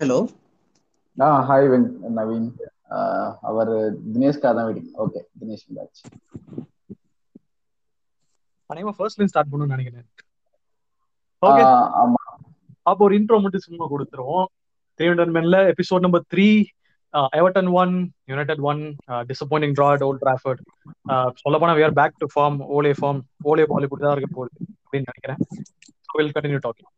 Hello ah hi வெங் நவீன் அவர் தினேஷ்கா தான் waiting okay Dinesh வந்தாச்சு. அனைவரும் ஃபர்ஸ்ட்ல ஸ்டார்ட் பண்ணணும்னு நினைக்கிறேன். ஓகே ஆமா. அப்போ ஒரு இன்ட்ரோ மட்டும் சும்மா கொடுத்துருவோம். Three hundred மென்ல episode number three Everton one United one disappointing draw at Old Trafford சொல்ல போனா we are back to form Ole form Ole ball இப்படி தான் இருக்க போகுது அப்படின்னு நினைக்கிறேன். வில் கண்டினியூ டாக்கிங்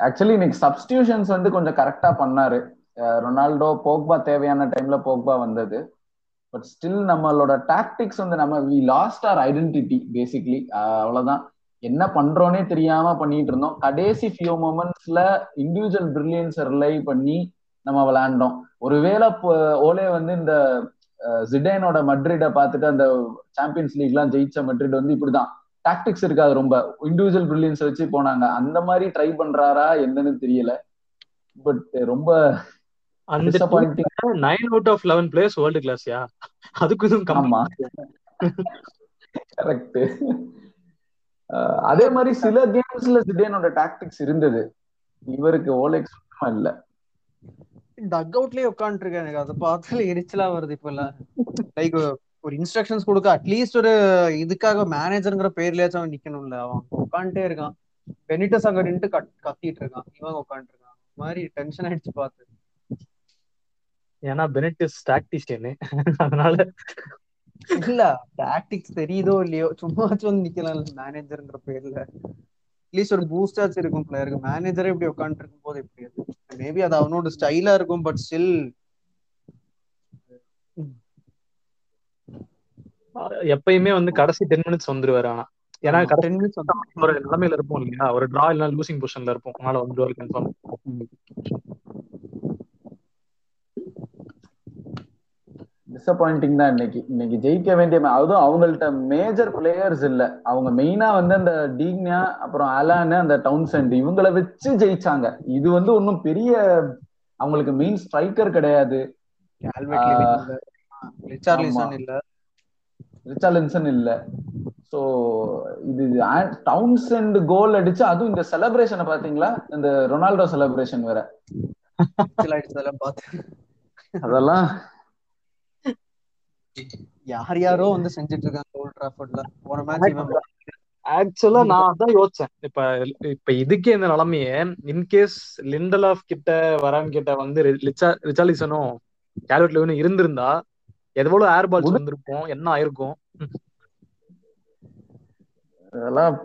ஆக்சுவலி இன்னைக்கு சப்ஸ்டியூஷன்ஸ் வந்து கொஞ்சம் கரெக்டா பண்ணாரு. ரொனால்டோ போக்பா தேவையான டைம்ல போக்பா வந்தது. பட் ஸ்டில் நம்மளோட டாக்டிக்ஸ் வந்து நம்ம we lost our identity basically அவ்வளவுதான். என்ன பண்றோன்னே தெரியாம பண்ணிட்டு இருந்தோம். கடைசி ஃபியூ மூமெண்ட்ஸ்ல இண்டிவிஜுவல் பிரில்லியன்ஸ் ரிலை பண்ணி நம்ம விளையாண்டோம். ஒருவேளை ஓலே வந்து இந்த ஜிடேனோட மட்ரிட பார்த்துட்டு அந்த சாம்பியன்ஸ் லீக்லாம் ஜெயிச்ச மட்ரிட் வந்து இப்படிதான். டாக்டிக்ஸ் இருக்காது ரொம்ப. இண்டிவிஜுவல் பிரில்லியன்ஸ் வச்சு போனாங்க. அந்த மாதிரி ட்ரை பண்றாரா என்னன்னு தெரியல. பட் ரொம்ப அந்த nine out of eleven players world கிளாஸ்யா அதுக்கு இதுவும் ஆமா. கரெக்ட் அதே மாதிரி சில கேம்ஸ்ல ஜிடேனோட டாக்டிக்ஸ் இருந்தது. இவருக்கு ஓலெக்ஸ் இல்ல. டக் அவுட்லயே உட்காந்துருக்கேன் எனக்கு. அதை பார்த்தால எரிச்சலா வருது இப்ப எல்லாம் லைக் ஒரு இன்ஸ்ட்ரக்ஷன்ஸ் கொடுக்க அட்லீஸ்ட் ஒரு இதுக்காக மேனேஜருங்கிற பேர்லயாச்சும் அவன் நிக்கணும்ல. அவன் உட்காந்துட்டே இருக்கான். பெனிட்டஸ் அங்க நின்று கத்திட்டு இருக்கான். இவன் உட்காந்துட்டு இருக்கான் மாதிரி டென்ஷன் ஆயிடுச்சு பார்த்து. ஏன்னா பெனிட்டிஸ் டாக்டிஷியனு அதனால இல்ல டாக்டிக்ஸ் தெரியுதோ இல்லையோ? சும்மாச்சும் வந்து நிக்கலாம் மேனேஜர்ங்கிற பேர்ல. அட்லீஸ்ட் ஒரு பூஸ்டாச்சும் இருக்கும் பிளேயருக்கு மேனேஜரே இப்படி உட்காந்துட்டு இருக்கும் போது எப்படி அது? மேபி அது அவனோட ஸ்டைலா இருக்கும் பட் ஸ்டில் எப்பயுமே வந்து கடைசி டென் மினிட்ஸ் வந்துருவாரு ஆனா. ஏன்னா டென் மினிட்ஸ் ஒரு நிலைமையில இருப்போம் இல்லையா? ஒரு டிரா இல்ல லூசிங் பொசிஷன்ல இருப்போம். அதனால வந்துருவாரு கன்ஃபார்ம் டிசப்பாயிண்டிங் தான் இன்னைக்கு. இன்னைக்கு ஜெயிக்க வேண்டிய அதுவும் அவங்கள்ட்ட மேஜர் பிளேயர்ஸ் இல்ல. அவங்க மெயினா வந்து அந்த டீக்னியா அப்புறம் அலானு அந்த டவுன்சென்ட் இவங்கள வச்சு ஜெயிச்சாங்க. இது வந்து ஒன்றும் பெரிய அவங்களுக்கு மெயின் ஸ்ட்ரைக்கர் கிடையாது. இல்ல. ரிச்சார்லிசன் இல்ல. சோ இது டவுன்சென்ட் கோல் அடிச்சு அதுவும் இந்த செலிப்ரேஷனை பாத்தீங்களா? இந்த ரொனால்டோ செலிப்ரேஷன் வேற. அதெல்லாம் யார் யாரோ வந்து செஞ்சுட்டு இருக்காங்க ஓல்ட் டிராஃபோர்ட்ல போன மேட்ச் ஆக்சுவலா நான் அதான் யோசிச்சேன். இப்ப இப்ப இதுக்கே இந்த நிலைமையே. இன்கேஸ் லிண்டல் ஆஃப் கிட்ட வரான் கிட்ட வந்து ரிச்சாலிசனும் கேல்வெட் லெவனும் இருந்திருந்தா எவ்வளவு ஏர் பால்ஸ் வந்திருக்கும்? என்ன ஆயிருக்கும்? அதெல்லாம்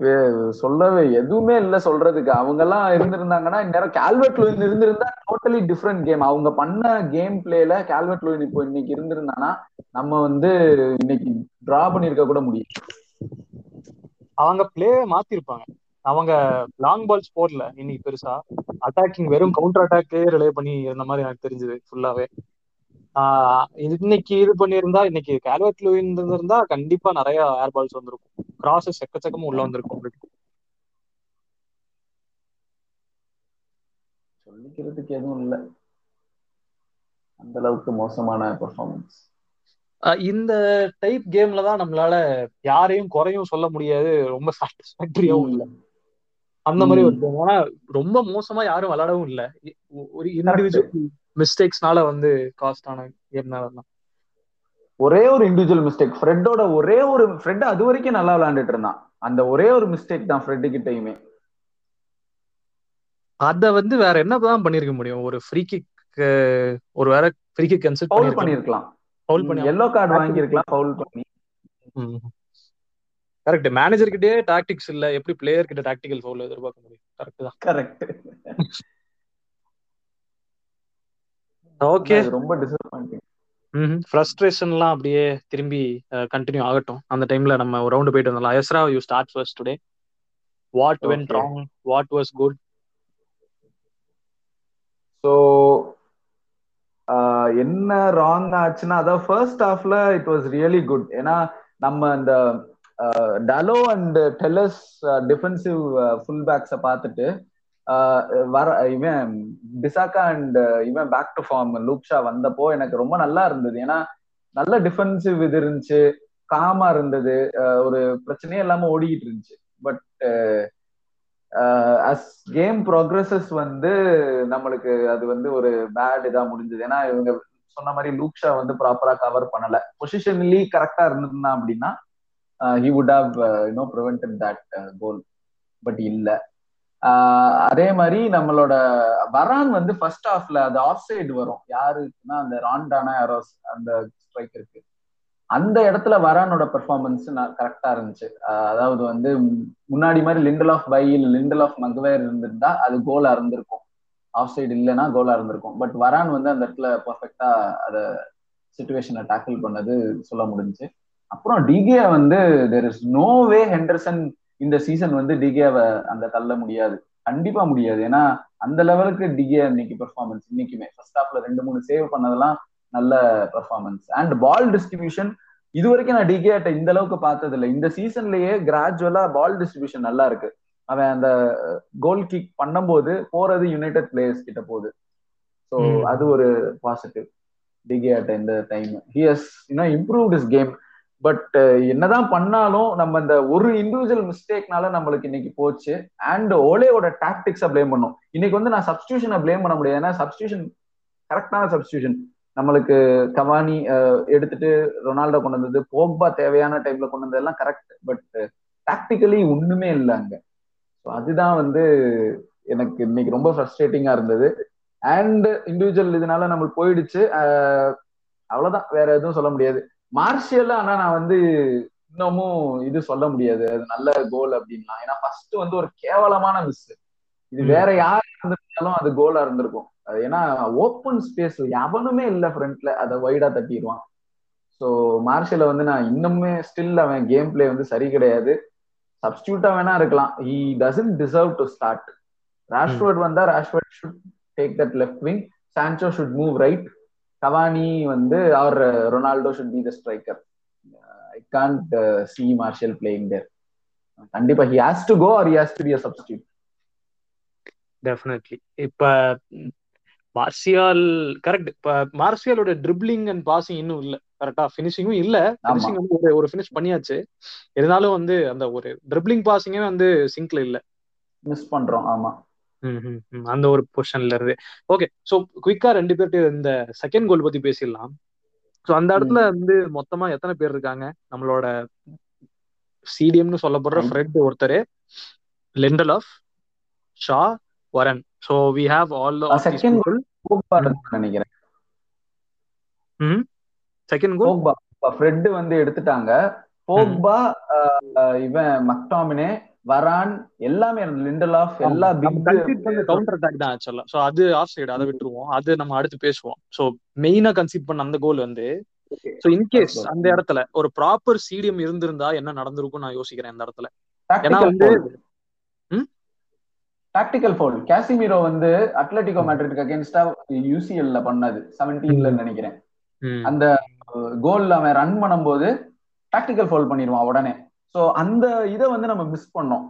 சொல்லவே எதுவுமே இல்ல சொல்றதுக்கு. அவங்க எல்லாம் இருந்திருந்தாங்கன்னா இந்நேரம் கால்வெட் லூயின் இருந்திருந்தா டோட்டலி டிஃப்ரெண்ட் கேம் அவங்க பண்ண கேம் பிளேல கால்வெட் லூயின் இப்போ இன்னைக்கு இருந்திருந்தானா நம்ம வந்து இன்னைக்கு டிரா பண்ணிருக்க கூட முடியும் அவங்க பிளே மாத்திருப்பாங்க. அவங்க லாங் பால்ஸ் போடல இன்னைக்கு பெருசா. அட்டாக்கிங் வெறும் கவுண்டர் அட்டாக்கே ரிலே பண்ணி இருந்த மாதிரி எனக்கு தெரிஞ்சது ஃபுல்லாவே இன்னைக்கு இது பண்ணியிருந்தா இன்னைக்கு கேல்வெட் லூயின் இருந்தா கண்டிப்பா நிறைய ஏர் பால்ஸ் வந்திருக்கும். கிராசஸ் எக்கச்சக்கமும் உள்ள வந்திருக்கும் சொல்லிக்கிறதுக்கு எதுவும் இல்ல. அந்த அளவுக்கு மோசமான பெர்ஃபார்மன்ஸ் இந்த டைப் கேம்ல தான் நம்மளால யாரையும் குறையும் சொல்ல முடியாது. ரொம்ப சாட்டிஸ்பாக்டரியாவும் இல்ல. அந்த மாதிரி ஒரு ஆனா ரொம்ப மோசமா யாரும் விளையாடவும் இல்ல. ஒரு இண்டிவிஜுவல் மிஸ்டேக்ஸ்னால வந்து காஸ்ட் ஆன கேம்னால தான் ஒரே ஒரு இண்டிவிஜுவல் மிஸ்டேக் ஃப்ரெட்டோட ஒரே ஒரு ஃப்ரெட் அது வரைக்கும் நல்லா விளையாண்டுட்டு இருந்தான். அந்த ஒரே ஒரு மிஸ்டேக் தான் ஃப்ரெட்டு கிட்டயுமே. அத வந்து வேற என்னதான் பண்ணிருக்க முடியும்? ஒரு ஃப்ரீ கிக் ஒரு வேற ஃப்ரீ கிக் ஃபவுல் பண்ணிருக்கலாம். ஃபவுல் பண்ணி எல்லோ கார்டு வாங்கியிருக்கலாம் ஃபவுல் பண்ணி. கரெக்ட் மேனேஜர் கிட்டே டாக்டிக்ஸ் இல்ல. எப்படி பிளேயர் கிட்ட டாக்டிக்கல் ஃபவுல் எதிர்பார்க்க முடியும்? கரெக்ட் தான். கரெக்ட் ஓகே ரொம்ப டிசப்பாயிண்டிங் ம் ஃப்ரஸ்ட்ரேஷன்லாம் அப்படியே திரும்பி கண்டினியூ ஆகட்டும். அந்த டைம்ல நம்ம ஒரு ரவுண்ட் போயிட்டு வந்தோம் Ezra you start first today what went wrong what was good so என்ன ராங் ஆச்சுன்னா அதாவது ஃபர்ஸ்ட் ஹாஃப்ல இட் வாஸ் ரியலி குட் ஏன்னா நம்ம இந்த Dalot and Telles defensive full பேக்ஸை பார்த்துட்டு uh, வர இவன் டிசாக்கா அண்ட் uh, இவன் back to form Luke Shaw வந்தப்போ எனக்கு ரொம்ப நல்லா இருந்தது. ஏன்னா நல்ல டிஃபென்சிவ் இது இருந்துச்சு காமா இருந்தது uh, ஒரு பிரச்சனையே இல்லாம ஓடிக்கிட்டு இருந்துச்சு. பட் அஸ் கேம் ப்ரோக்ரஸஸ் வந்து நம்மளுக்கு அது வந்து ஒரு பேட் இதா முடிஞ்சது. ஏன்னா இவங்க சொன்ன மாதிரி லூக்ஷா வந்து ப்ராப்பரா கவர் பண்ணல. பொசிஷன்லி கரெக்டா இருந்திருந்தான் அப்படின்னா he would have you know prevented that goal but இல்ல. Uh, அதே மாதிரி நம்மளோட வரான் வந்து ஃபர்ஸ்ட் ஹாஃப்ல அது ஆஃப் சைடு வரும். யாருக்குன்னா அந்த ராண்டானா யாரோ அந்த ஸ்ட்ரைக்கருக்கு அந்த இடத்துல வரானோட பெர்ஃபார்மன்ஸ் கரெக்டா இருந்துச்சு. Uh, அதாவது வந்து முன்னாடி மாதிரி லிண்டல் ஆஃப் பையில் லிண்டல் ஆஃப் மங்குவேர் இருந்திருந்தா அது கோலா இருந்திருக்கும். ஆஃப் சைடு இல்லைன்னா கோலா இருந்திருக்கும். பட் வரான் வந்து அந்த இடத்துல பர்ஃபெக்டா அதை சுச்சுவேஷனை டேக்கிள் பண்ணது சொல்ல முடிஞ்சு அப்புறம் டிகே வந்து there is no way Henderson இந்த சீசன் வந்து டிகேவை அந்த தள்ள முடியாது. கண்டிப்பா முடியாது. ஏன்னா அந்த லெவலுக்கு டிகே இன்னைக்கு பெர்ஃபார்மன்ஸ் இன்னைக்குமே. ஃபர்ஸ்ட் ஹாஃப்ல ரெண்டு மூணு சேவ் பண்ணதெல்லாம் நல்ல பெர்ஃபார்மன்ஸ் அண்ட் பால் டிஸ்ட்ரிபியூஷன் இது வரைக்கும் நான் டிகேட்ட இந்த அளவுக்கு பார்த்தது இல்லை இந்த சீசன்லயே கிராஜுவலா பால் டிஸ்ட்ரிபியூஷன் நல்லா இருக்கு. அவன் அந்த கோல் கிக் பண்ணும்போது போறது யுனைடெட் பிளேயர்ஸ் கிட்ட போகுது. ஸோ அது ஒரு பாசிட்டிவ் டிகேட்ட இந்த time he has you know improved his game but uh, என்னதான் பண்ணாலும் நம்ம இந்த ஒரு இண்டிவிஜுவல் மிஸ்டேக்னால நம்மளுக்கு இன்னைக்கு போச்சு. அண்ட் ஓலேவோட டாக்டிக்ஸை பிளேம் பண்ணும். இன்னைக்கு வந்து நான் சப்ஸ்டியூஷனை பிளேம் பண்ண முடியாது. ஏன்னா சப்ஸ்டியூஷன் கரெக்டான சப்ஸ்டியூஷன் நம்மளுக்கு கவானி uh, எடுத்துட்டு ரொனால்டோ கொண்டு வந்தது போக்பா தேவையான டைம்ல கொண்டு வந்தது எல்லாம் கரெக்ட் பட் டாக்டிக்கலி ஒண்ணுமே இல்லை அங்க. ஸோ அதுதான் வந்து எனக்கு இன்னைக்கு ரொம்ப ஃப்ரஸ்ட்ரேட்டிங்கா இருந்தது. அண்ட் இண்டிவிஜுவல் இதனால நம்மளுக்கு போயிடுச்சு. Uh, அவ்வளவுதான். வேற எதுவும் சொல்ல முடியாது. மார்ஷியல் ஆனா நான் வந்து இன்னமும் இது சொல்ல முடியாது. அது நல்ல கோல் அப்படின்லாம். ஏன்னா ஃபர்ஸ்ட் வந்து ஒரு கேவலமான மிஸ் இது வேற யார் இருந்திருந்தாலும் அது கோலா இருந்திருக்கும். அது ஏன்னா ஓப்பன் ஸ்பேஸ் எவனுமே இல்ல ஃப்ரண்ட்ல அதை வைடா தட்டிடுவான். ஸோ மார்ஷியல வந்து நான் இன்னுமே ஸ்டில் அவன் கேம் பிளே வந்து சரி கிடையாது. சப்ஸ்டியூட்டா வேணா இருக்கலாம். He doesn't deserve to start Rashford வந்தா Rashford should take that left wing Sancho should move right Cavani வந்து அவர் Ronaldo should be the striker I can't see Martial playing there கண்டிப்பா he has to go or has to be a substitute definitely இப்ப Martial correct இப்ப மார்சியாலோட dribbling and passing இன்னும் இல்ல. கரெக்டா பினிஷிங்கும் இல்ல. Finishing வந்து ஒரு ஒரு பினிஷ் பண்ணியாச்சு. இருந்தாலும் வந்து அந்த ஒரு ட்ரிப்ளிங் பாசிங்கே வந்து சிங்க்ல இல்ல. மிஸ் பண்றோம். ஆமா. அந்த ஒரு பொசிஷன்ல இருந்து. ஓகே சோ குயிக்கா ரெண்டு பேர்ட்டு இந்த செகண்ட் கோல் பத்தி பேசிடலாம். சோ அந்த இடத்துல வந்து மொத்தமா எத்தனை பேர் இருக்காங்க? நம்மளோட சிடிஎம்னு சொல்லப்படுற ஃப்ரெட் ஒருத்தர் Lindelof Shaw Varane so we have all second நினைக்கிறேன். ம்? செகண்ட் கோல் போக்பா ஃப்ரெட் வந்து எடுத்துட்டாங்க. போக்பா இவன் மக்டாமினே வரான் எல்லாமே லிண்டல் ஆஃப் எல்லா கவுண்டர் அட்டாக் தான் ஆக்சுவலா சோ அது ஆஃப் சைடு அதை விட்டுருவோம். அது நம்ம அடுத்து பேசுவோம். சோ மெயினா கன்சீட் பண்ண அந்த கோல் வந்து சோ இன்கேஸ் அந்த இடத்துல ஒரு ப்ராப்பர் சிடிஎம் இருந்திருந்தா என்ன நடந்திருக்கும் நான் யோசிக்கிறேன் அந்த இடத்துல. ஏன்னா வந்து டாக்டிக்கல் ஃபவுல் கேசிமீரோ வந்து அட்லட்டிகோ மேட்ரிட்க்கு அகேன்ஸ்டா யூசிஎல்ல பண்ணது. செவன்டீன்ல நினைக்கிறேன். அந்த கோல்ல அவன் ரன் பண்ணும்போது டாக்டிக்கல் ஃபவுல் பண்ணிடுவான் உடனே. சோ அந்த இதை வந்து நம்ம மிஸ் பண்ணோம்.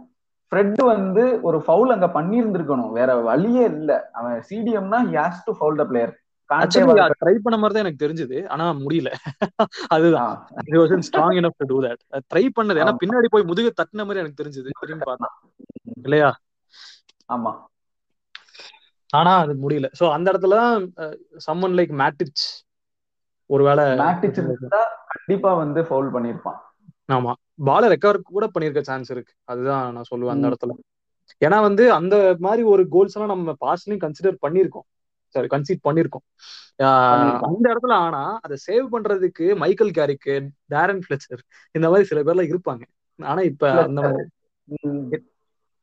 ஃப்ரெட் வந்து ஒரு ஃபவுல் அங்க பண்ணியிருந்திருக்கணும். வேற வழியே இல்ல. அவன் சிடிஎம்னா has to foul the player try பண்ண மாதிரி தான் எனக்கு தெரிஞ்சது. ஆனா முடியல. அதுதான். Strong enough to do that try பண்ணது. ஏன்னா பின்னாடி போய் முதுகு தட்டின மாதிரி எனக்கு தெரிஞ்சது. திரும்பி பார்த்தா இல்லையா? ஆமா. ஆனா அது முடியல. சோ அந்த இடத்துல சம்மன் லைக் மேட்டிச் ஒருவேளை மேட்டிச் கண்டிப்பா வந்து ஃபவுல் பண்ணிருப்பான் ஆமா. பால ரெக்கவர் கூட பண்ணிருக்க சான்ஸ் இருக்கு. அதுதான் நான் சொல்லுவேன் அந்த இடத்துல. ஏன்னா வந்து அந்த மாதிரி ஒரு கோல்ஸ் எல்லாம் நம்ம பாஸ்ட்லயும் கன்சிடர் பண்ணிருக்கோம். சாரி கன்சீட் பண்ணிருக்கோம். அந்த இடத்துல ஆனா அதை சேவ் பண்றதுக்கு மைக்கேல் கேரிக்கு டேரன் பிளச்சர் இந்த மாதிரி சில பேர்லாம் இருப்பாங்க. ஆனா இப்ப அந்த மாதிரி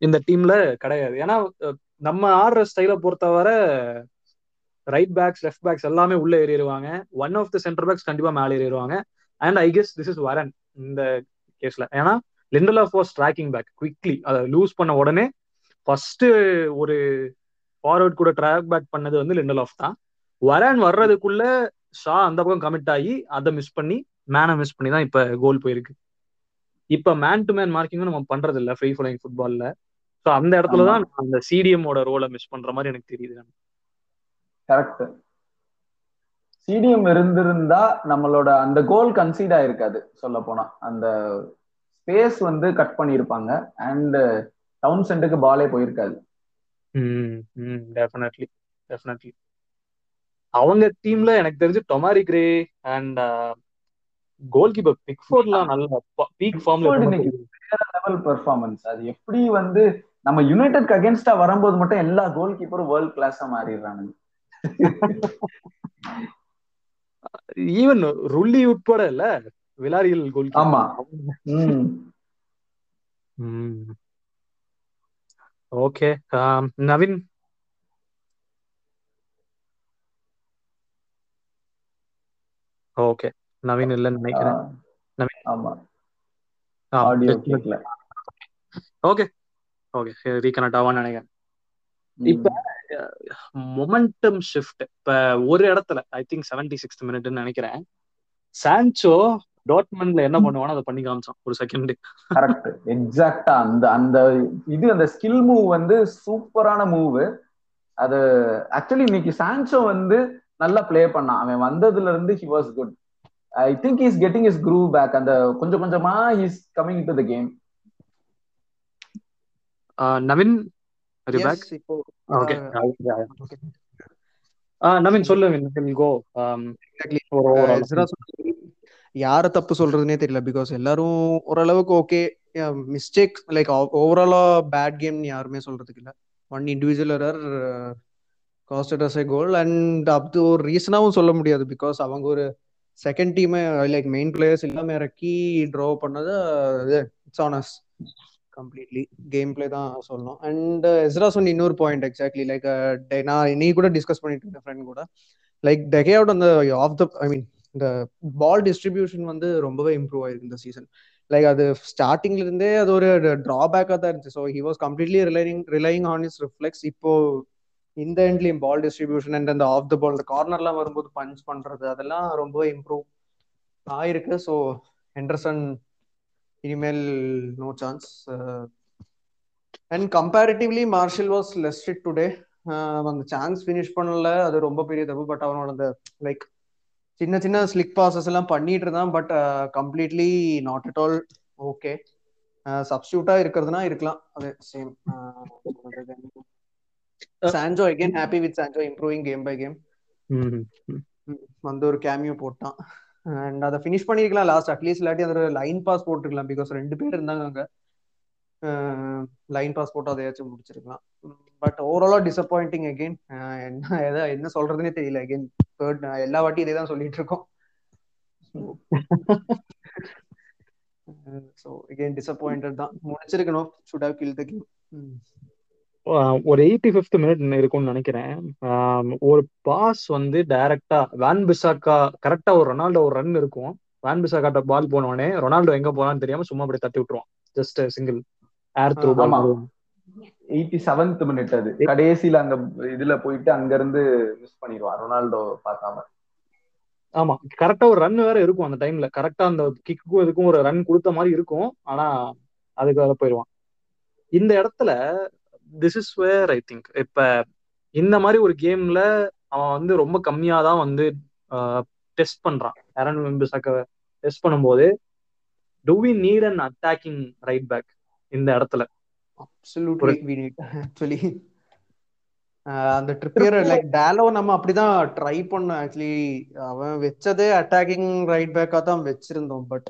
இந்த டீம்ல கிடையாது. ஏன்னா நம்ம ஆடுற ஸ்டைல பொறுத்தவரை ரைட் பேக்ஸ் லெஃப்ட் பேக்ஸ் எல்லாமே உள்ள ஏறிடுவாங்க. One of the centre backs கண்டிப்பா மேலே ஏறிடுவாங்க. And I guess this is Varane இந்த கேஸ்ல ஏன்னா Lindelof was tracking back quickly அதை லூஸ் பண்ண உடனே ஃபர்ஸ்ட் ஒரு ஃபார்வர்ட் கூட ட்ராக் பேக் பண்ணது வந்து லிண்டல் ஆஃப் தான். வரன் வர்றதுக்குள்ள ஷா அந்த பக்கம் கமிட் ஆகி அதை மிஸ் பண்ணி மேனை மிஸ் பண்ணி தான் இப்ப கோல் போயிருக்கு. இப்ப மேன் டு மேன் மார்க்கிங்கும் நம்ம பண்றது இல்ல ஃப்ரீ ஃபாலோயிங் ஃபுட்பால்ல ஸோ அந்த இடத்துல தான் அந்த சிடிஎம்மோட ரோலை மிஸ் பண்ற மாதிரி எனக்கு தெரியுது. கரெக்ட் சிடிஎம் இருந்திருந்தா நம்மளோட அந்த கோல் கன்சீட் ஆயிருக்காது சொல்ல போனா அந்த ஸ்பேஸ் வந்து கட் பண்ணியிருப்பாங்க. அண்ட் டவுன் சென்டருக்கு பாலே போயிருக்காது. டெஃபினெட்லி டெஃபினெட்லி அவங்க டீம்ல எனக்கு தெரிஞ்சு Demarai Gray and goalkeeper பிக்ஃபோர்ட்லாம் நல்ல பீக் ஃபார்ம்ல லெவல் பெர்ஃபார்மன்ஸ் அது எப்படி வந்து நம்ம யுனைடெட் அகேன்ஸ்டா வரும்போது மட்டும் எல்லா கோல் கீப்பரும் வேர்ல்ட் கிளாஸா மாறிடுறானுங்க. ஈவன் ருல்லி உட்பட இல்ல? விலாரியல் கோல் ஆமா. ஓகே நவீன் ஓகே நவீன் இல்லைன்னு நினைக்கிறேன். நவீன் ஆமா. ஆடியோ கேட்கல ஓகே ஓகே ரீகனெக்ட் ஆவான்னு நினைக்கிறேன். இப்ப மொமெண்டம் ஷிஃப்ட் இப்ப ஒரு இடத்துல ஐ திங்க் செவன்டி சிக்ஸ்த் மினிட்னு நினைக்கிறேன். சான்சோ டாட்மண்ட்ல என்ன பண்ணுவானோ அதை பண்ணி காமிச்சான் ஒரு செகண்ட் கரெக்ட் எக்ஸாக்டா அந்த அந்த இது அந்த ஸ்கில் மூவ் வந்து சூப்பரான மூவ் அது ஆக்சுவலி இன்னைக்கு சான்சோ வந்து நல்லா பிளே பண்ணான். அவன் வந்ததுல இருந்து he was good I think his getting his groove back அந்த கொஞ்சம் கொஞ்சமா his coming to the game Naveen are you back? இப்போ okay. நவீன் சொல்லு. வில் கோ ஒரு ஓவரால் யார தப்பு சொல்றதுனே தெரியல பிகாஸ் எல்லாரும் ஓரளவுக்கு ஓகே மிஸ்டேக் லைக் ஓவராலா பேட் கேம் யாருமே சொல்றதுக்கு இல்ல. One individual error costed us a goal and அது ஒரு ரீசனாவும் சொல்ல முடியாது பிகாஸ் அவங்க ஒரு செகண்ட் டீமை லைக் மெயின் பிளேயர்ஸ் இல்லாம இறக்கி ட்ரா பண்ணது it's honest completely game play தான் சொல்லணும். அண்ட் எஸ்ரா uh, சொன்ன இன்னொரு பாயிண்ட் எக்ஸாக்ட்லி லைக் நான் நீ கூட டிஸ்கஸ் பண்ணிட்டு இருந்தேன் ஃப்ரெண்ட் கூட லைக் டெகே அவுட் அந்த ஆஃப் த ஐ மீன் இந்த பால் டிஸ்ட்ரிபியூஷன் வந்து ரொம்பவே இம்ப்ரூவ் ஆயிருக்கு இந்த சீசன் லைக் அது ஸ்டார்டிங்ல இருந்தே அது ஒரு டிராபேக்காக தான் இருந்துச்சு. So he was completely relying relying on his reflex இப்போ இந்த எண்ட்லயும் பால் டிஸ்ட்ரிபியூஷன் அண்ட் அந்த ஆஃப் த பால் கார்னர்லாம் வரும்போது பஞ்ச் பண்றது அதெல்லாம் ரொம்பவே இம்ப்ரூவ் ஆயிருக்கு. ஸோ ஹெண்டர்சன் இனிமேல் no chance and comparatively Martial was least today அந்த சான்ஸ் ஃபினிஷ் பண்ணல. அது ரொம்ப பெரிய தப்பு பட் அவனோட அந்த லைக் சின்ன சின்ன ஸ்லிக் பாசஸ் எல்லாம் பண்ணிட்டு இருந்தான் but completely not at all okay சப்ஸ்டியூட்டா இருக்கிறதுனா இருக்கலாம். அது same Sancho again happy with Sancho improving game by game வந்து ஒரு கேமியோ போட்டான். அண்ட் அதை ஃபினிஷ் பண்ணிருக்கலாம் லாஸ்ட் அட்லீஸ்ட் இல்லாட்டி அந்த லைன் பாஸ் போட்டுருக்கலாம் பிகாஸ் ரெண்டு பேர் இருந்தாங்க அங்க. லைன் பாஸ் போட்டு அதையாச்சும் முடிச்சிருக்கலாம். பட் ஓவராலா டிசப்பாயிண்டிங் அகெயின் என்ன எதை என்ன சொல்றதுன்னே தெரியல. அகெயின் தேர்ட் எல்லா வாட்டி இதே தான் சொல்லிட்டு இருக்கோம். ஸோ அகெயின் டிசப்பாயிண்டட் தான். முடிச்சிருக்கணும். Should have kill the game ஒரு எயிட்டி ஃபிஃப்த் மினிட் இருக்கும்னு நினைக்கிறேன். ஒரு பாஸ் வந்து டைரக்டா வேன் பிசாக்கா கரெக்டா ஒரு ரொனால்டோ ஒரு ரன் இருக்கும். வேன் பிசாக்காட்ட பால் போனோடனே ரொனால்டோ எங்க போனான்னு தெரியாம சும்மா அப்படி தட்டி விட்டுருவான். Just single air through ball eighty seventh minute அது. கடைசியில அங்க இதுல போயிட்டு அங்க இருந்து மிஸ் பண்ணிடுவான் ரொனால்டோ பார்க்காம. ஆமா. கரெக்டா ஒரு ரன் வேற இருக்கும் அந்த டைம்ல கரெக்டா அந்த கிக்கும் இதுக்கும் ஒரு ரன் கொடுத்த மாதிரி இருக்கும். ஆனா அதுக்கு வேற போயிடுவான். இந்த இடத்துல this is where I think இப்ப இந்த மாதிரி ஒரு கேம்ல அவன் வந்து ரொம்ப கம்மியா தான் வந்து டெஸ்ட் பண்றான். ஏரன் வெம்பிசாக்க டெஸ்ட் பண்ணும்போது to we need an attacking right back இந்த இடத்துல. ஆக்சுவலி அந்த ட்ரிப்பியர் லைக் டேலோ நம்ம அப்படிதான் ட்ரை பண்ணோம் ஆக்சுவலி அவன் வச்சதே அட்டாக்கிங் ரைட் பேக்கா தான் வச்சிருந்தோம் பட்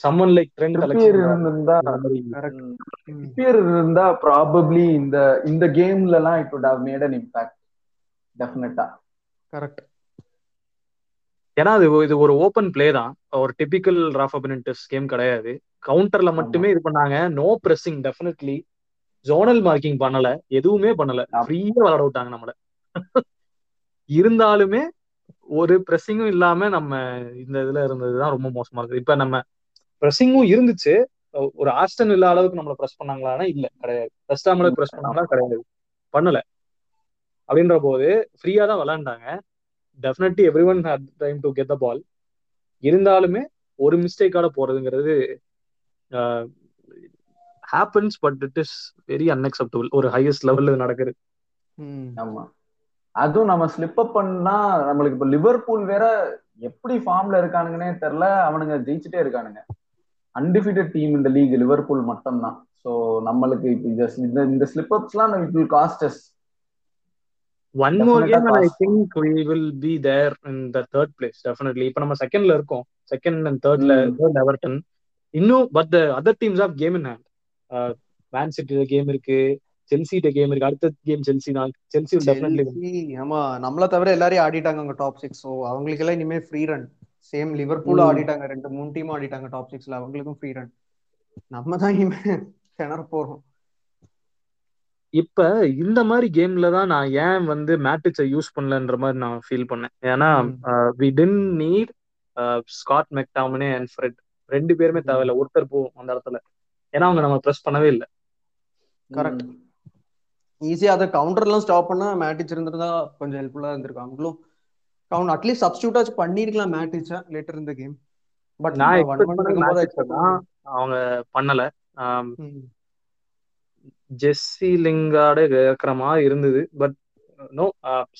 சம்மன் லைக் ட்ரெண்ட் இருந்தா இருந்தா ப்ராபப்ளி இந்த இந்த கேம்ல எல்லாம் it would have made an impact டெஃபினட்டா கரெக்ட் ஏன்னா அது இது ஒரு ஓப்பன் பிளே தான். ஒரு டிபிக்கல் ராஃபா பெனிண்டஸ் கேம் கிடையாது. கவுண்டர்ல மட்டுமே இது பண்ணாங்க. No pressing definitely zonal marking பண்ணல. எதுவுமே பண்ணல. ஃப்ரீயா விளாட விட்டாங்க நம்மள. இருந்தாலுமே ஒரு பிரessingம் இல்லாம நம்ம இந்த இதுல இருந்ததுதான் ரொம்ப மோசமா இருக்கு இப்ப நம்ம ப்ரெஸ்ஸிங்கும் இருந்துச்சு. ஒரு ஆஸ்டன் இல்ல அளவுக்கு நம்மள ப்ரெஸ் பண்ணாங்களான்னா இல்ல கிடையாது. வெஸ்டாமல ப்ரெஸ் பண்ணாங்களா கிடையாது. பண்ணல. அப்படின்ற போது ஃப்ரீயா தான் விளையாண்டாங்க. Definitely everyone had time to get the ball இருந்தாலுமே ஒரு மிஸ்டேக்கால போறதுங்கிறது happens but it is very unacceptable ஒரு ஹையஸ்ட் லெவல்ல நடக்குது. ஆமா. அதுவும் நம்ம ஸ்லிப் அப் பண்ணா நம்மளுக்கு இப்ப லிவர்பூல் வேற எப்படி ஃபார்ம்ல இருக்கானுங்கன்னே தெரியல. அவனுங்க ஜெயிச்சுட்டே இருக்கானுங்க. அன்டிஃபிட்டட் டீம் இந்த லீக் லிவர்பூல் மட்டும்தான். ஸோ நம்மளுக்கு இப்போ இந்த இந்த இந்த slip அப்ஸ்லாம் it will cost us one more Definitely game I. Think we will be there in the third place definitely இப்போ நம்ம செகண்ட்ல இருக்கோம். செகண்ட் அண்ட் தேர்ட்ல. தேர்ட் எவர்டன் இன்னும் but the other teams of game in hand Man சிட்டில game இருக்கு. செல்சிட்ட game இருக்கு. அடுத்த கேம் செல்சி தான். செல்சி டெஃபினெட்லி ஆமா. நம்மள தவிர எல்லாரையும் ஆடிட்டாங்க அவங்க டாப் சிக்ஸ் ஸோ அவங்களுக்கு எல்லாம் இனிமே ஃப்ரீ ரன் சேம் லிவர்பூல் ம். ஆடிட்டாங்க ரெண்டு மூணு டீம் ஆடிட்டாங்க டாப் சிக்ஸ்ல அவங்களுக்கும் ஃப்ரீ ரன் நம்ம தான் திணற போறோம். இப்ப இந்த மாதிரி கேம்ல தான் நான் ஏன் வந்து மேட்ரிக்ஸை யூஸ் பண்ணலன்ற மாதிரி நான் ஃபீல் பண்ணேன். ஏன்னா. We didn't need Scott McTominay and Fred ரெண்டு பேருமே தேவையில்ல. ஒருத்தர் போகும் அந்த இடத்துல. ஏன்னா அவங்க நம்ம ப்ரெஸ் பண்ணவே இல்லை. கரெக்ட் ஈஸியா அதை கவுண்டர்லாம் ஸ்டாப் பண்ணா மேட்டிச் இருந்திருந்தா கொஞ்சம் ஹெல்ப்ஃபுல்லா இருந்திருக்கும். அவங்களும் கவுண்ட் அட்லீஸ்ட் சப்ஸ்டியூட்டாச்சும் பண்ணிருக்கலாம் மேட்டிச்சா லேட்டர் இந்த கேம் பட் நான் அவங்க பண்ணல. ஜெஸ்ஸி லிங்கார்டு இருக்கிற மாதிரி இருந்தது. பட் நோ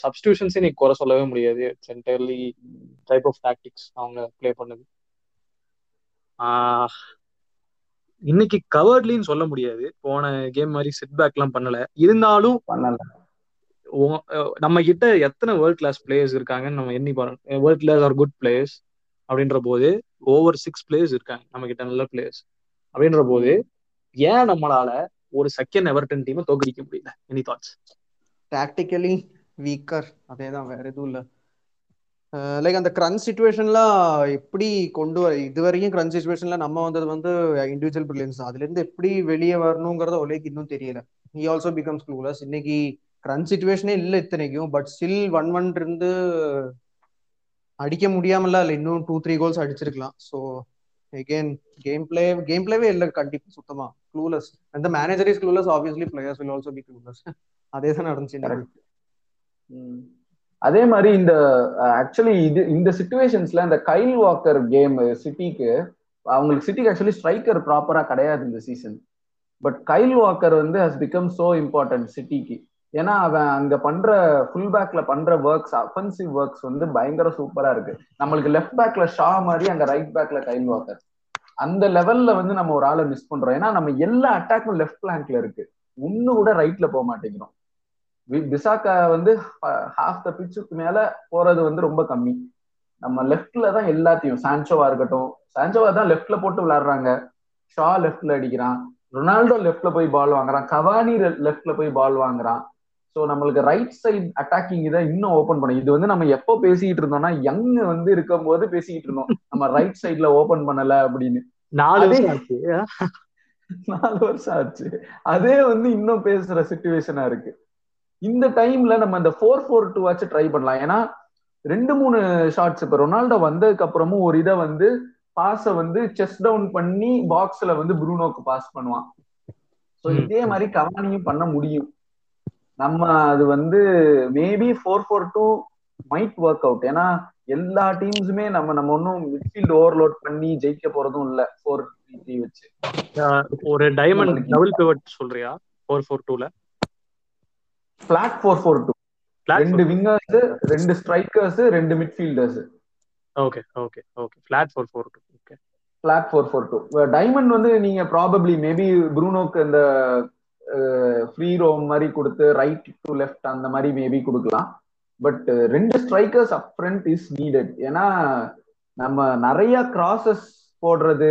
சப்ஸ்டியூஷன்ஸே நீ குறை சொல்லவே முடியாது. It's entirely type of tactics அவங்க ப்ளே பண்ணது. ஆஹ், இன்னைக்கு கவர்ட்லின்னு சொல்ல முடியாது. போன கேம் மாதிரி செட் பேக்லாம் பண்ணல. இருந்தாலும் பண்ணல. நம்ம கிட்ட எத்தனை வேர்ல்ட் கிளாஸ் பிளேயர்ஸ் இருக்காங்கன்னு நம்ம எண்ணி பாருங்க world class or good players அப்படின்ற போது ஓவர் சிக்ஸ் பிளேயர்ஸ் இருக்காங்க நம்ம கிட்ட நல்ல பிளேயர்ஸ் அப்படின்ற போது ஏன் நம்மளால ஒரு செகண்ட் எவர்டன் டீமை தோக்கடிக்க முடியல? எனி தாட்ஸ் டாக்டிக்கலி வீக்கர் அதேதான் வேற எதுவும் இல்ல. லைக் அந்த கிரன் சுச்சுவேஷன்லாம் எப்படி கொண்டு வர இது வரைக்கும் கிரன் சுச்சுவேஷன்ல நம்ம வந்தது வந்து இண்டிவிஜுவல் பிரில்லியன்ஸ் அதுல இருந்து எப்படி வெளியே வரணுங்கிறத ஒலேக்கு இன்னும் தெரியல. ஹி ஆல்சோ பிகம்ஸ் க்ளூலஸ் இன்னைக்கு கிரன் சுச்சுவேஷனே இல்ல இத்தனைக்கும் பட் ஸ்டில் ஒன் ஒன் இருந்து அடிக்க முடியாமல இல்லை இன்னும் two three goals அடிச்சிருக்கலாம். So again game play game பிளேவே இல்லை கண்டிப்பா சுத்தமா. க்ளூலஸ் அந்த manager is clueless obviously players will also be clueless அதே தான் நடந்துச்சு அதே மாதிரி இந்த ஆக்சுவலி இது இந்த சுச்சுவேஷன்ஸ்ல இந்த கைல் வாக்கர் கேம் சிட்டிக்கு அவங்களுக்கு சிட்டிக்கு ஆக்சுவலி ஸ்ட்ரைக்கர் ப்ராப்பரா கிடையாது இந்த சீசன் பட் கைல் வாக்கர் வந்து ஹஸ் பிகம் சோ இம்பார்ட்டன்ட் சிட்டிக்கு ஏன்னா அவன் அங்க பண்ற ஃபுல் பேக்ல பண்ற ஒர்க்ஸ் அஃபென்சிவ் ஒர்க்ஸ் வந்து பயங்கர சூப்பரா இருக்கு. நம்மளுக்கு லெஃப்ட் பேக்ல ஷா மாதிரி அங்க ரைட் பேக்ல கைல் வாக்கர் அந்த லெவல்ல வந்து நம்ம ஒரு ஆளை மிஸ் பண்றோம். ஏன்னா நம்ம எல்லா அட்டாக்கும் லெஃப்ட் பிளாங்க்ல இருக்கு. ஒண்ணு கூட ரைட்ல போக மாட்டேங்கிறோம். பிசாக்கா வந்து ஹாஃப் த பிச்சுக்கு மேல போறது வந்து ரொம்ப கம்மி. நம்ம லெஃப்ட்ல தான் எல்லாத்தையும் சான்சோவா இருக்கட்டும். சான்சோவா தான் லெஃப்ட்ல போட்டு விளையாடுறாங்க ஷா லெஃப்ட்ல அடிக்கிறான். ரொனால்டோ லெஃப்ட்ல போய் பால் வாங்குறான். கவானி லெஃப்ட்ல போய் பால் வாங்குறான். ஸோ நம்மளுக்கு ரைட் சைடு அட்டாக்கிங் இதை இன்னும் ஓபன் பண்ணும் இது வந்து நம்ம எப்போ பேசிக்கிட்டு இருந்தோம்னா யங் வந்து இருக்கும் போது பேசிக்கிட்டு இருந்தோம். நம்ம ரைட் சைட்ல ஓபன் பண்ணல அப்படின்னு. நாலு நாலு வருஷம் ஆச்சு. அதே வந்து இன்னும் பேசுற சுச்சுவேஷனா இருக்கு. இந்த டைம்ல நம்ம இந்த ஃபோர் ஃபோர் டூ ஆச்சு ட்ரை பண்ணலாம். ஏன்னா ரெண்டு மூணு ஷாட்ஸ் இப்ப ரொனால்டோ வந்ததுக்கு அப்புறமும் ஒரு இதை வந்து பாஸ வந்து செஸ் டவுன் பண்ணி பாக்ஸ்ல வந்து ப்ரூனோக்கு பாஸ் பண்ணுவான். ஸோ. இதே மாதிரி கவானியும் பண்ண முடியும். நம்ம அது வந்து maybe four four two might work out ஏன்னா எல்லா டீம்ஸுமே நம்ம நம்ம ஒன்றும் மிட்ஃபீல்ட் ஓவர்லோட் பண்ணி ஜெயிக்க போறதும் இல்ல. ஃபோர் த்ரீ வச்சு. ஒரு டைமண்ட் டபுள் பிவட் சொல்றியா? ஃபோர் ஃபோர் டூல பிளாட் ஃபோர் ஃபோர் டூ ரெண்டு விங்கர்ஸ் ரெண்டு ஸ்ட்ரைக்கர்ஸ் ரெண்டு midfielders okay okay okay flat four four two okay flat four four two diamond வந்து நீங்க ப்ராபப்ளி மேபி ப்ரூனோக்கு இந்த ஃப்ரீ ரோம் மாதிரி கொடுத்து ரைட் டு லெஃப்ட் அந்த மாதிரி மேபி கொடுக்கலாம். பட் ரெண்டு strikers up front is needed ஏன்னா நம்ம நிறைய கிராசஸ் போடுறது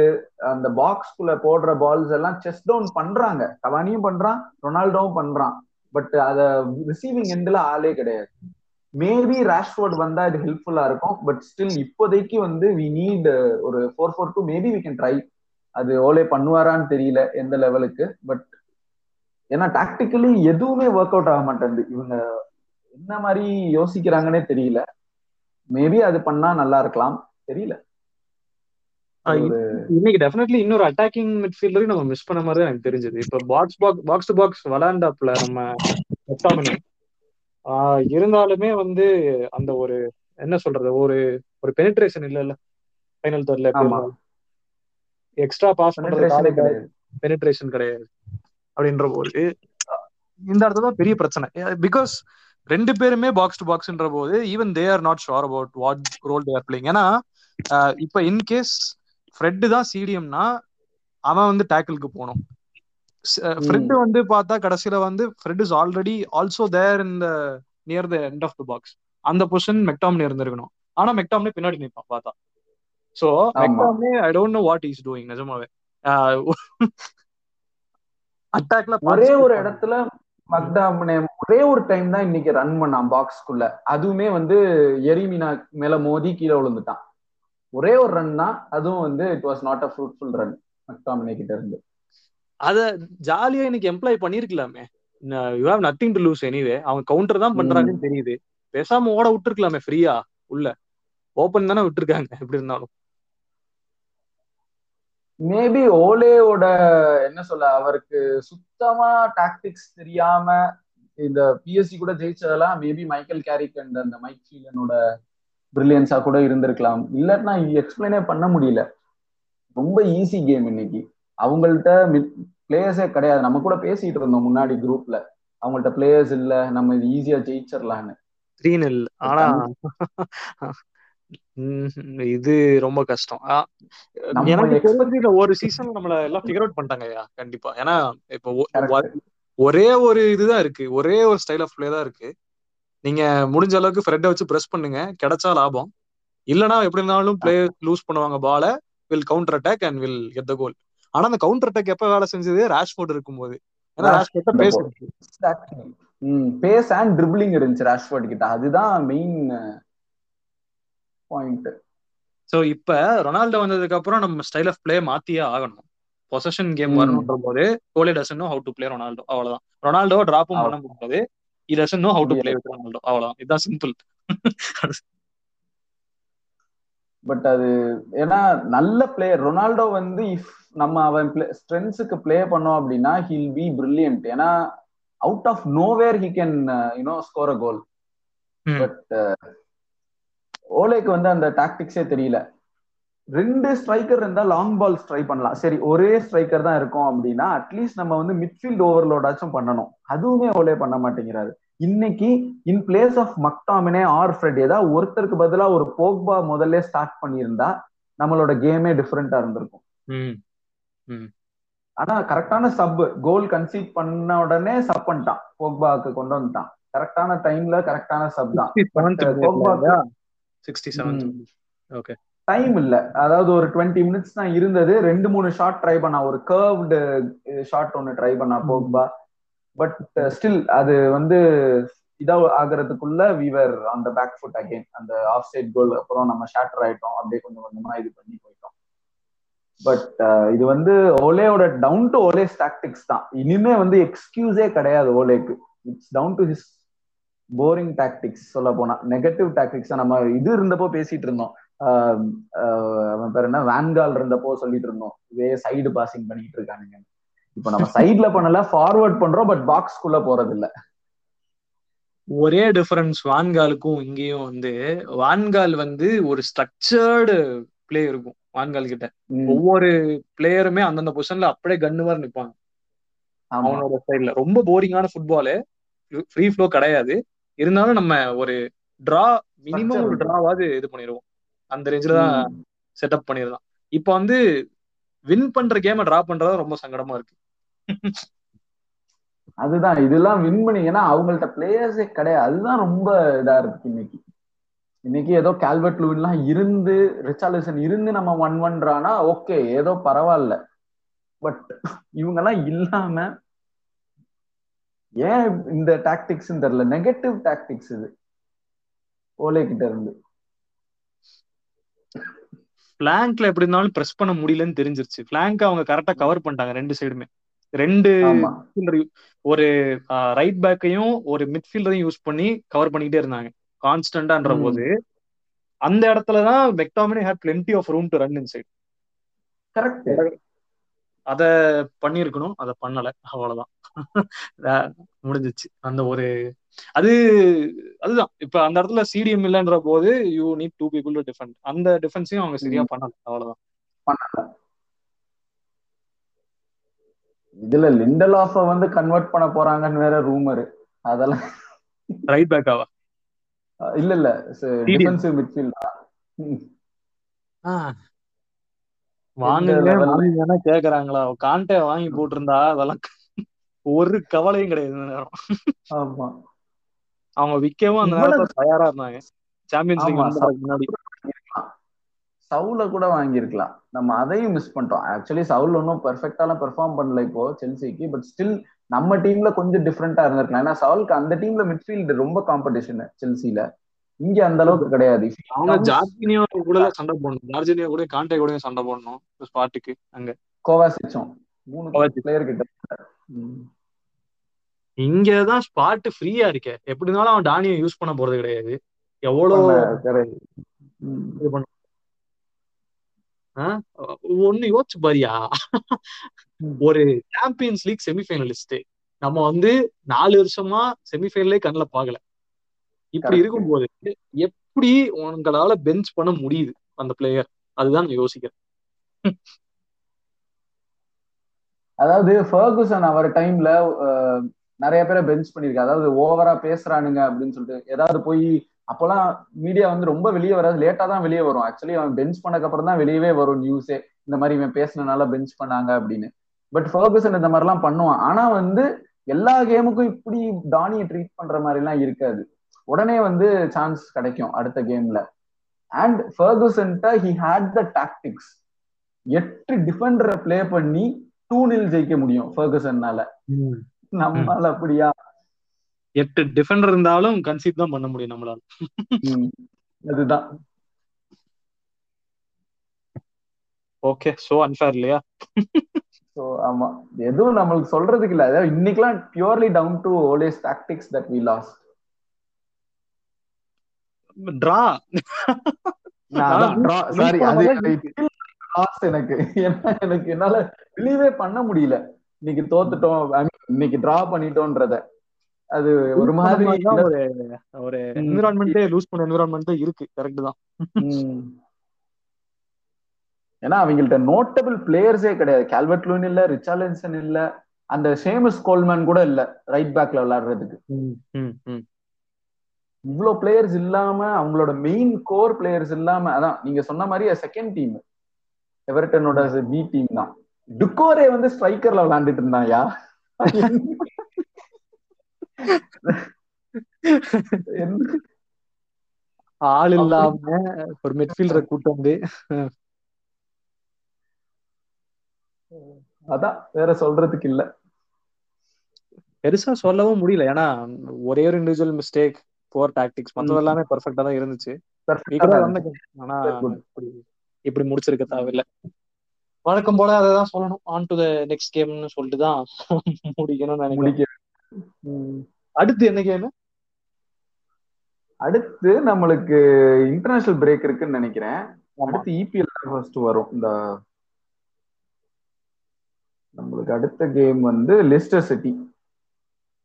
அந்த பாக்ஸ்குள்ள போடுற பால்ஸ் எல்லாம் செஸ் டவுன் பண்றாங்க. கவானியும் பண்றான் ரொனால்டோவும் பண்றான். பட் அத ரிசீவிங் எண்ட்ல ஆளே கிடையாது. மேபி ராஷ்ஃபோர்ட் வந்தா இது ஹெல்ப்ஃபுல்லா இருக்கும். பட் ஸ்டில் இப்போதைக்கு வந்து வி நீட் ஒரு four four two maybe we can try அது ஓலே பண்ணுவாரான்னு தெரியல எந்த லெவலுக்கு பட் ஏன்னா டாக்டிக்கலி எதுவுமே ஒர்க் அவுட் ஆக மாட்டேங்குது. இவங்க என்ன மாதிரி யோசிக்கிறாங்கன்னே தெரியல. மேபி அது பண்ணா நல்லா இருக்கலாம். தெரியல. இன்னைக்கு டெஃபினெட்லி இன்னொரு அட்டாக்கிங் மிட்ஃபீல்டரையும் நம்ம மிஸ் பண்ண மாதிரி எனக்கு தெரிஞ்சது. இப்ப box box box to box விளாண்டாப்ல நம்ம ஆஹ் இருந்தாலுமே வந்து அந்த ஒரு என்ன சொல்றது ஒரு ஒரு பெனிட்ரேஷன் இல்ல இல்ல ஃபைனல் தேர்ட்ல எக்ஸ்ட்ரா பாஸ் பண்றது பெனிட்ரேஷன் கிடையாது. அப்படின்ற போது இந்த இடத்துல பெரிய பிரச்சனை. பிகாஸ் ரெண்டு பேருமே பாக்ஸ் டு பாக்ஸ்ன்ற போது even they are not sure about what role they are playing ஏன்னா இப்ப இன்கேஸ் ஃப்ரெட் தான் சிடிஎம்னா அவன் வந்து டேக்கிளுக்கு போகணும். ஃப்ரெட் வந்து பார்த்தா கடைசியில வந்து Fred is already also there in the near the end of the box அந்த பொசிஷன் மெக்டாம்னே இருந்திருக்கணும். ஆனா மெக்டாம்னே பின்னாடி நிற்பான் பார்த்தா. So McTominay I don't know what is doing நிஜமாவே. அட்டாக்ல ஒரே ஒரு இடத்துல மக்டாமனே ஒரே ஒரு டைம் தான் இன்னைக்கு ரன் பண்ணான் பாக்ஸ்க்குள்ள அதுவுமே வந்து எரிமினா மேல மோதி கீழே விழுந்துட்டான். ஒரே ஒரு ரன் தான் அதுவும் வந்து it was not a fruitful run McTominay கிட்ட இருந்து. அத ஜாலியா இன்னைக்கு employ பண்ணிருக்கலாமே. You have nothing to lose anyway அவங்க கவுண்டர் தான் பண்றாங்கன்னு தெரியுது. பேசாம ஓட விட்டுருக்கலாமே ஃப்ரீயா உள்ள. ஓபன் தானே விட்டுருக்காங்க எப்படி இருந்தாலும். மேபி ஓலேவோட என்ன சொல்ல அவருக்கு சுத்தமா டாக்டிக்ஸ் தெரியாம இந்த பிஎஸ்சி கூட ஜெயிச்சதெல்லாம் மேபி மைக்கேல் கேரிக் அண்ட் அந்த மைக் ஃபீலனோட பிரில்லியன்ஸா கூட இருந்திருக்கலாம். இல்லாட்டினா எக்ஸ்பிளைனே பண்ண முடியல. ரொம்ப ஈஸி கேம் இன்னைக்கு. அவங்கள்ட்ட பிளேயர்ஸே கிடையாது. நம்ம கூட பேசிட்டு இருந்தோம் முன்னாடி குரூப்ல அவங்கள்ட்ட பிளேயர்ஸ் இல்ல. நம்ம இது ஈஸியா ஜெயிச்சிடலான்னு இது ரொம்ப கஷ்டம். எனக்கு தெரிஞ்சு ஒரு சீசன் நம்மள எல்லாம் ஃபிகர் அவுட் பண்ணிட்டாங்கய்யா கண்டிப்பா. ஏன்னா இப்போ ஒரே ஒரு இதுதான் இருக்கு. ஒரே ஒரு ஸ்டைல் ஆஃப் பிளே தான் இருக்கு. நீங்க முடிஞ்ச அளவுக்கு ஃப்ரெட்டை வச்சு பிரஸ் பண்ணுங்க. கிடைச்சா லாபம். இல்லனா எப்படி இருந்தாலும் பிளேயர் லூஸ் பண்ணுவாங்க பால will counter attack and will get the goal ஆனா அந்த கவுண்டர் அட்டாக் எப்ப வேலை செஞ்சது? ராஷ்போர்ட் இருக்கும்போது. ஏன்னா Rashford pace pace and dribbling இருந்துச்சு ராஷ்போர்ட் கிட்ட. அதுதான் மெயின் பாயிண்ட் சோ இப்ப ரொனால்டோ வந்ததுக்கு அப்புறம் நம்ம ஸ்டைல் ஆஃப் பிளே மாத்தியே ஆகணும். பொசஷன் கேம் வரணுன்ற போது கோலே doesn't know how to play Ronaldo அவ்வளவுதான். ரொனால்டோ டிராப்பும் பண்ண முடியாது he doesn't know how to play with Ronaldo அவ்வளவுதான். இதுதான் சிம்பிள் பட் அது ஏன்னா நல்ல பிளேயர் ரொனால்டோ வந்து இஃப் நம்ம அவன் ஸ்ட்ரென்த்ஸுக்கு பிளே பண்ணோம் அப்படின்னா ஹில் பி பிரில்லியன்ட் ஏன்னா out of nowhere he can you know score a goal but ஓலேக்கு வந்து அந்த டாக்டிக்ஸே தெரியல. ரெண்டு ஸ்ட்ரைக்கர் இருந்தா லாங் பால்ஸ் ட்ரை பண்ணலாம். சரி ஒரே ஸ்ட்ரைக்கர் தான் இருக்கும் அப்படின்னா அட்லீஸ்ட் நம்ம வந்து மிட்ஃபீல்ட் ஓவர்லோடாச்சும் பண்ணணும். அதுவுமே ஓலே பண்ண மாட்டேங்கிறாரு. இன்னைக்கு in place of McTominay or Fred ஏதாவது ஒருத்தருக்கு பதிலா ஒரு போக்பா முதல்ல ஸ்டார்ட் பண்ணியிருந்தா நம்மளோட கேமே டிஃப்ரெண்டா இருந்திருக்கும். ஆனா கரெக்டான சப் கோல் கன்சீட் பண்ண உடனே சப் பண்ணிட்டான். போக்பாக்கு கொண்டு வந்துட்டான். கரெக்டான டைம்ல கரெக்டான சப் தான். டைம் இல்ல. அதாவது ஒரு டுவெண்ட்டி மினிட்ஸ் தான் இருந்தது. ரெண்டு மூணு ஷாட் ட்ரை பண்ணா ஒரு கர்வ்டு ஷாட் ஒன்னு ட்ரை பண்ணா போக்பா பட் ஸ்டில் அது வந்து இதா ஆகுறதுக்குள்ள வீவர் அந்த பேக் ஃபுட் அகைன் அந்த ஆஃப் சைட் கோல் அப்புறம் நம்ம ஷாட்டர் ஆயிட்டோம். அப்படியே கொஞ்சம் கொஞ்சமா இது பண்ணி போயிட்டோம். பட் இது வந்து ஓலேயோட டவுன் டு ஓலே டாக்டிக்ஸ் தான். இனிமே வந்து எக்ஸ்கியூஸே கிடையாது ஓலேக்கு. It's down to his boring tactics சொல்ல போனா. நெகட்டிவ் டாக்டிக்ஸ் நம்ம இது இருந்தப்போ பேசிட்டு இருந்தோம். அவன் பேர் என்ன? வேன்கால் இருந்தப்போ சொல்லிட்டு இருந்தோம். இதே சைடு பாசிங் பண்ணிட்டு இருக்கானுங்க. இப்போ நம்ம சைட்ல பண்ணல ஃபார்வர்ட் பண்றோம் பட் பாக்ஸ்குள்ள போறது இல்ல ஒரே டிஃபரன்ஸ் வான்காலுக்கும் இங்கேயும் வந்து வான்கால் வந்து ஒரு ஸ்ட்ரக்சர்டு பிளே இருக்கும் வான்கால் கிட்ட. ஒவ்வொரு பிளேயருமே அந்தந்த பொசிஷன்ல அப்படியே கன்னு மாதிரி நிப்பாங்க. அவனோட சைட்ல ரொம்ப போரிங்கான ஃபுட்பாலு ஃப்ரீ ஃப்ளோ கிடையாது. இருந்தாலும் நம்ம ஒரு டிரா மினிமம் ஒரு டிராவாவது இது பண்ணிடுவோம் அந்த ரேஞ்சில தான் செட்டப் பண்ணிடலாம். இப்போ வந்து வின் பண்ற கேம டிரா பண்றது ரொம்ப சங்கடமா இருக்கு. அதுதான் இதெல்லாம் வின் பண்ணி ஏன்னா அவங்கள்ட்ட பிளேயர்ஸே கிடையாது. அதுதான் ரொம்ப இதா இருக்கு இன்னைக்கு. இன்னைக்கு ஏதோ கால்வெட் லூவின்லாம் இருந்து ரிச்சாலிசன் இருந்து நம்ம ஒன் ஒன்றானா ஓகே ஏதோ பரவாயில்ல. பட் இவங்கெல்லாம் இல்லாம ஏன் இந்த டாக்டிக்ஸ் தெரியல. நெகட்டிவ் டாக்டிக்ஸ் இது. ஓலே கிட்ட இருந்து. பிளாங்க்ல எப்படி இருந்தாலும் பிரஸ் பண்ண முடியலன்னு தெரிஞ்சிருச்சு. பிளாங்க் அவங்க கரெக்டா கவர் பண்ணிட்டாங்க ரெண்டு சைடுமே ரெண்டு ஒரு ரைட் பேக்கையும் ஒரு மிட்ஃபீல்டரையும் யூஸ் பண்ணி கவர் பண்ணிக்கிட்டே இருந்தாங்க. கான்ஸ்டன்டான்ற போது அந்த இடத்துலதான் McTominay had plenty of room to run inside correct அத பண்ணிருக்கணும் அத பண்ணல. அவ்வளவுதான். முடிஞ்சிச்சு. அந்த ஒரு அது அதுதான். இப்ப அந்த இடத்துல சிடிஎம் இல்லைன்ற போது you need two people to defend அந்த டிஃபென்ஸையும் அவங்க சரியா பண்ணல. அவ்வளவுதான். பண்ணல. இதுல லிண்டல் ஆஃப வந்து கன்வெர்ட் பண்ண போறாங்கன்னு வேற ரூமர் அதெல்லாம் ரைட் பேக்காவா இல்ல இல்ல. டிஃபென்சிவ் மிட்ஃபீல்டா வாங்குங்க வாங்குங்கன்னா கேக்குறாங்களா? கான்டே வாங்கி போட்டிருந்தா அதெல்லாம் ஒரு கவலையும் கிடையாது இந்த நேரம். ஆமா. அவங்க விக்கவும் அந்த நேரத்துல தயாரா இருந்தாங்க. சாம்பியன்ஸ் லீக் முன்னாடி. சவுல கூட வாங்கியிருக்கலாம். நம்ம அதையும் மிஸ் பண்ணிட்டோம். ஆக்சுவலி சவுல் ஒன்றும் பெர்ஃபெக்டாலாம் பெர்ஃபார்ம் பண்ணல இப்போ செல்சிக்கு பட் ஸ்டில் நம்ம டீம்ல கொஞ்சம் டிஃப்ரெண்டா இருந்திருக்கலாம். ஏன்னா சவுலுக்கு அந்த டீம்ல மிட்ஃபீல்டு ரொம்ப காம்படிஷன் செல்சில இங்க அந்த அளவுக்கு கிடையாது. அவங்க ஜார்ஜினியோ கூட சண்டை போடணும். ஜார்ஜினியோ கூட கான்டே கூட சண்டை போடணும். ஸ்பாட்டுக்கு அங்க. கோவாசிச்சும். மூணு. பிளேயர் கிட்ட. இங்கதான் ஸ்பாட் ஃப்ரீயா இருக்க. எப்படி இருந்தாலும் அவன் டானியை யூஸ் பண்ண போறது கிடையாது. எவ்வளவு. இது பண்ண ஒண்ணு யோசிச்சு பாரியா. ஒரு சாம்பியன்ஸ் லீக் செமிஃபைனலிஸ்ட் நம்ம வந்து நாலு வருஷமா செமிஃபைனலே கண்ணுல பார்க்கல இப்படி. இருக்கும்போது எப்படி உங்களால பெஞ்ச் பண்ண முடியுது அந்த பிளேயர் அதுதான் நான் யோசிக்கிறேன். அதாவது ஃபர்குசன் அவர் டைம்ல நிறைய பேரை பெஞ்ச் பண்ணிருக்காரு அதாவது ஓவரா பேசுறானுங்க அப்படின்னு சொல்லிட்டு ஏதாவது போய் அப்போலாம் மீடியா வந்து ரொம்ப வெளியே வராது. லேட்டா தான் வெளியே வரும். ஆக்சுவலி அவன் பெஞ்ச் பண்ணக்கு அப்புறம் தான் வெளியவே வரும் நியூஸே இந்த மாதிரி இவன் பேசினனால பெஞ்ச் பண்ணாங்க அப்படின்னு. பட் ஃபர்கூசன் இந்த மாதிரிலாம் பண்ணுவான். ஆனா வந்து எல்லா கேமுக்கும் இப்படி தானியை ட்ரீட் பண்ற மாதிரி எல்லாம் இருக்காது. உடனே வந்து சான்ஸ் கிடைக்கும் அடுத்த கேம்ல அண்ட் ஃபர்குசன்ட்ட ஹி ஹேட் த டாக்டிக்ஸ் எட்டு டிஃபெண்டரை பிளே பண்ணி டூ நில் ஜெயிக்க முடியும் ஃபர்கூசன்னால நம்மால அப்படியா? எட்டு டிஃபெண்டர் இருந்தாலும் கன்சீட் தான் பண்ண முடியும் நம்மளால. அதுதான். ஓகே சோ அன்ஃபேர் இல்லையா? சோ ஆமா. எதுவும் நம்மளுக்கு சொல்றதுக்கு இல்ல. அதாவது இன்னைக்கெல்லாம் purely down to Ole's tactics that we lost draw sorry அது லாஸ்ட் எனக்கு எனக்கு. என்னால பிலீவே பண்ண முடியல. இன்னைக்கு தோத்துட்டோம். இன்னைக்கு டிரா பண்ணிட்டோன்றத. அது ஒரு மாதிரி ஒரு ஒரு என்விரான்மெண்டே லூஸ் பண்ண என்விரான்மெண்ட் இருக்கு. கரெக்ட் தான். ஏன்னா அவங்கள்ட்ட நோட்டபிள் பிளேயர்ஸே கிடையாது. கால்வர்ட் லூன் இல்ல ரிச்சார்லின்சன் இல்ல அந்த ஷேமஸ் கோல்மேன் கூட இல்ல ரைட் பேக்ல விளையாடுறதுக்கு. இவ்வளோ பிளேயர்ஸ் இல்லாம அவங்களோட மெயின் கோர் பிளேயர்ஸ் இல்லாம அதான் நீங்க சொன்ன மாதிரி செகண்ட் டீம் எவர்டனோட பி டீம் தான். டுக்கோரே வந்து ஸ்ட்ரைக்கர்ல விளையாண்டுட்டு இருந்தாயா ஆள் இல்லாம ஒரு மிட்ஃபீல்டரை கூட்டு வந்து அதான் வேற சொல்றதுக்கு இல்ல. பெருசா சொல்லவும் முடியல. ஏன்னா ஒரே ஒரு இண்டிவிஜுவல் மிஸ்டேக் போர் டாக்டிக்ஸ் மத்தது எல்லாமே பெர்ஃபெக்டா தான் இருந்துச்சு. ஆனா இப்படி முடிச்சிருக்க தேவையில்ல. வழக்கம் போல அதை தான் சொல்லணும். ஆன் டு த நெக்ஸ்ட் கேம்னு சொல்லிட்டு தான் முடிக்கணும்னு நினைக்கிறேன். அடுத்து என்ன கேம் அடுத்து நம்மளுக்கு இன்டர்நேஷனல் பிரேக் இருக்குன்னு நினைக்கிறேன். அடுத்து இபிஎல் ஃபர்ஸ்ட் வரும். இந்த நம்மளுக்கு அடுத்த கேம் வந்து லெஸ்டர் சிட்டி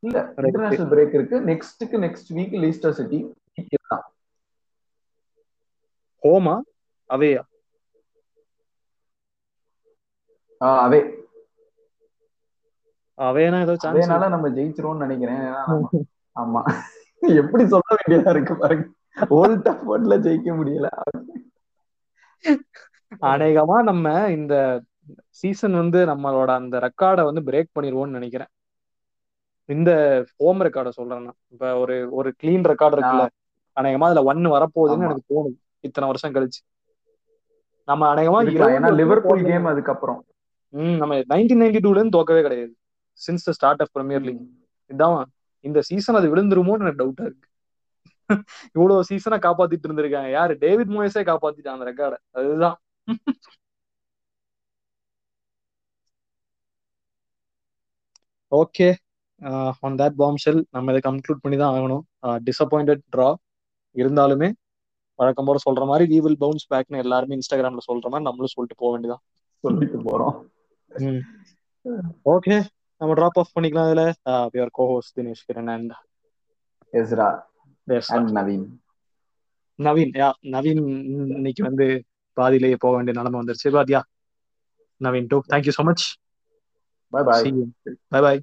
இல்ல. இன்டர்நேஷனல் பிரேக் இருக்கு. நெக்ஸ்ட்டுக்கு நெக்ஸ்ட் வீக் லெஸ்டர் சிட்டி ஹோமா அவேயா அதே அவேனா ஏதோ சான்ஸ் அதேனால நம்ம ஜெயிச்சிருவோம்னு நினைக்கிறேன். ஆமா. எப்படி சொல்ல வேண்டியதா இருக்கு பாருங்க. ஓல்ட் டஃபோர்ட்ல ஜெயிக்க முடியல. அநேகமா நம்ம இந்த சீசன் வந்து நம்மளோட அந்த ரெக்கார்டை வந்து பிரேக் பண்ணிடுவோம்னு நினைக்கிறேன். இந்த ஹோம் ரெக்கார்டை சொல்றேன் நான். இப்ப ஒரு ஒரு கிளீன் ரெக்கார்டு இருக்குல்ல. அநேகமா அதுல ஒன்னு வரப்போகுதுன்னு. எனக்கு தோணுது. இத்தனை வருஷம் கழிச்சு. நம்ம அநேகமா. ஏன்னா லிவர்பூல் கேம் அதுக்கப்புறம். ம் நம்ம நைன்டீன் நைன்டி டூல இருந்து தோக்கவே கிடையாது. Since the start of Premier League இதான் இந்த சீசன் அது விழுந்துருமோன்னு எனக்கு டவுட்டா இருக்கு. இவ்வளவு சீசனை காப்பாத்திட்டு இருந்திருக்காங்க யாரு? டேவிட் மோயஸே காப்பாத்திட்டான் அந்த ரெக்கார்டை அதுதான். Okay on that bombshell நம்ம இதை கன்க்ளூட் பண்ணி தான் ஆகணும் டிசப்பாயிண்டட் ட்ரா இருந்தாலுமே வழக்கம் போல சொல்ற மாதிரி வி வில் பவுன்ஸ் பேக்னு எல்லாருமே இன்ஸ்டாகிராம்ல சொல்ற மாதிரி நம்மளும் சொல்லிட்டு போக வேண்டியதான் சொல்லிட்டு போறோம். ஓகே நம்ம டிராப் ஆஃப் பண்ணிக்கலாம் இதுல. Your cohosts Dinesh Kiran and Ezra and Naveen. Naveen yeah Naveen இன்னைக்கு வந்து பாதியிலேயே போக வேண்டிய நிலைமை வந்துருச்சு. But yeah Naveen too thank you so much bye bye bye bye